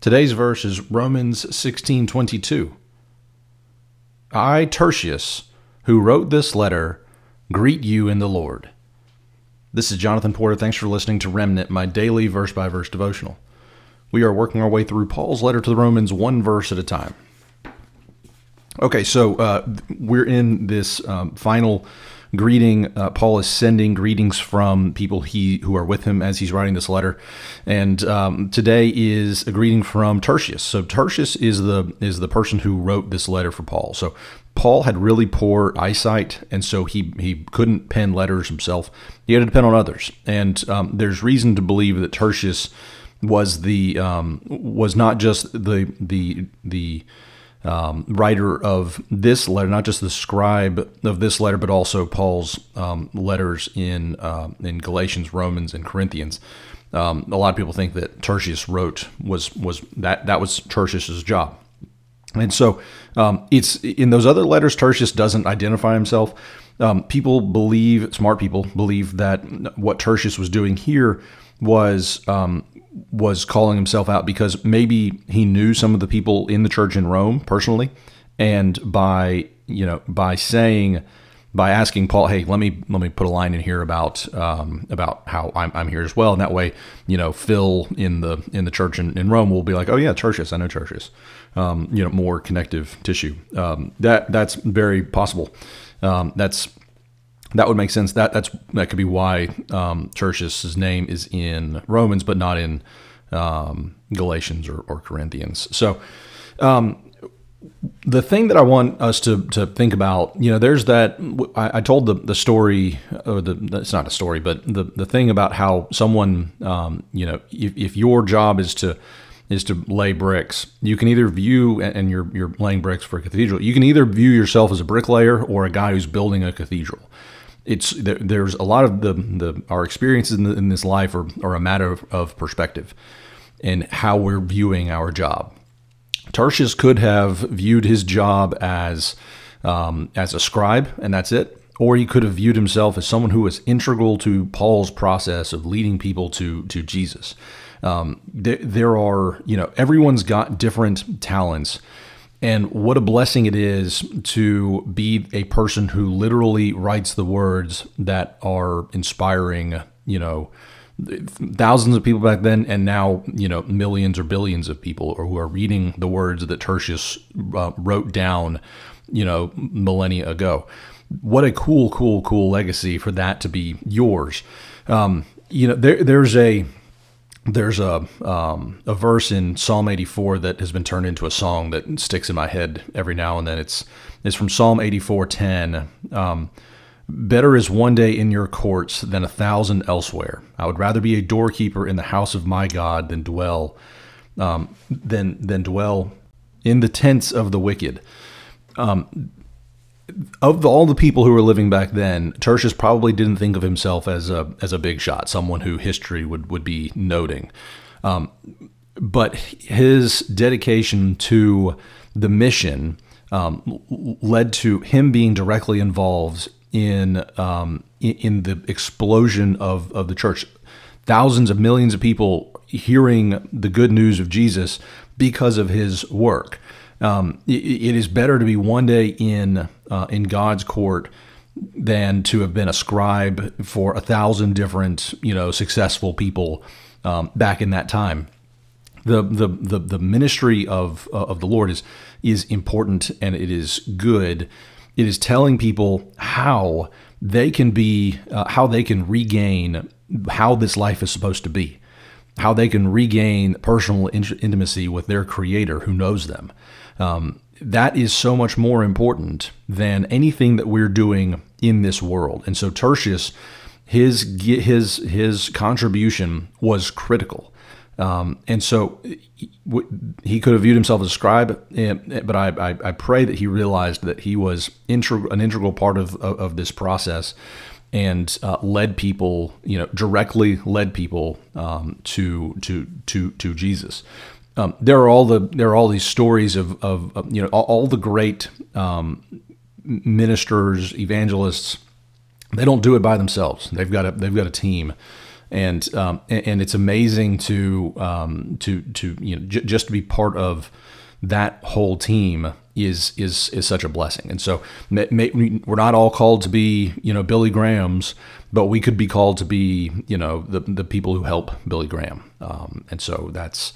Today's verse is Romans 16:22. I Tertius, who wrote this letter, greet you in the Lord. This is Jonathan Porter. Thanks for listening to Remnant, my daily verse by verse devotional. We are working our way through Paul's letter to the Romans one verse at a time. Okay, so uh, we're in this um, final greeting. Uh, Paul is sending greetings from people he who are with him as he's writing this letter, and um, today is a greeting from Tertius. So Tertius is the is the person who wrote this letter for Paul. So Paul had really poor eyesight, and so he he couldn't pen letters himself. He had to depend on others, and um, there's reason to believe that Tertius was the um, was not just the the the um, writer of this letter, not just the scribe of this letter, but also Paul's um, letters in uh, in Galatians, Romans, and Corinthians. Um, a lot of people think that Tertius wrote was was that that was Tertius's job, and so um, it's in those other letters. Tertius doesn't identify himself. Um, people believe, smart people believe that what Tertius was doing here was um, was calling himself out because maybe he knew some of the people in the church in Rome personally, and by you know by saying by asking Paul, hey, let me let me put a line in here about um, about how I'm, I'm here as well, and that way, you know, Phil in the in the church in, in Rome will be like, oh yeah, Tertius, I know Tertius, um, you know, more connective tissue. Um, that that's very possible. Um, that's that would make sense. That that's that could be why um, Tertius's name is in Romans, but not in um, Galatians or, or, Corinthians. So, um, the thing that I want us to to think about, you know, there's that. I, I told the the story, or the it's not a story, but the the thing about how someone, um, you know, if, if your job is to is to lay bricks. You can either view, and you're you're laying bricks for a cathedral. You can either view yourself as a bricklayer or a guy who's building a cathedral it's there, there's a lot of the, the our experiences in, the, in this life are, are a matter of, of perspective and how we're viewing our job. Tertius could have viewed his job as um, as a scribe, and that's it. Or he could have viewed himself as someone who was integral to Paul's process of leading people to to Jesus. Um, there, there are, you know, everyone's got different talents and what a blessing it is to be a person who literally writes the words that are inspiring, you know, thousands of people back then and now, you know, millions or billions of people or who are reading the words that Tertius uh, wrote down, you know, millennia ago. What a cool, cool, cool legacy for that to be yours. Um, you know, there, there's a there's a um, a verse in Psalm 84 that has been turned into a song that sticks in my head every now and then. It's it's from Psalm 84:10. Um, Better is one day in your courts than a thousand elsewhere. I would rather be a doorkeeper in the house of my God than dwell um, than than dwell in the tents of the wicked. Um, of the, all the people who were living back then, Tertius probably didn't think of himself as a as a big shot, someone who history would would be noting. Um, but his dedication to the mission um, led to him being directly involved in um, in the explosion of of the church. Thousands of millions of people hearing the good news of Jesus because of his work. Um, it, it is better to be one day in uh, in God's court than to have been a scribe for a thousand different you know successful people um, back in that time. The, the the the ministry of uh, of the Lord is is important and it is good. It is telling people how they can be uh, how they can regain how this life is supposed to be how they can regain personal intimacy with their creator who knows them. Um, that is so much more important than anything that we're doing in this world. And so Tertius, his his his contribution was critical. Um, and so he could have viewed himself as a scribe, eh, but I, I, I pray that he realized that he was integ- an integral part of, of, of this process and uh, led people, you know, directly led people um, to to to to Jesus. Um, there are all the there are all these stories of, of, of you know all, all the great um, ministers, evangelists. They don't do it by themselves. They've got a they've got a team, and um, and, and, it's amazing to um, to to you know j- just to be part of that whole team is is is such a blessing. And so may, may, we're not all called to be you know Billy Grahams, but we could be called to be you know the the people who help Billy Graham. Um, and so that's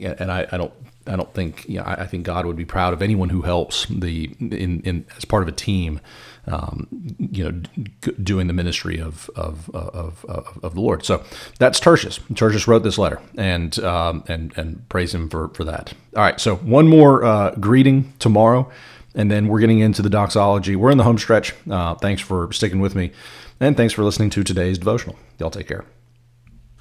and I, I don't I don't think you know, I, I, think God would be proud of anyone who helps the in, in as part of a team, um, you know, doing the ministry of of, of of, of the Lord. So that's Tertius. Tertius wrote this letter, and um, and and praise him for for that. All right, so one more uh, greeting tomorrow, and then we're getting into the doxology. We're in the home stretch. Uh, thanks for sticking with me, and thanks for listening to today's devotional. Y'all take care.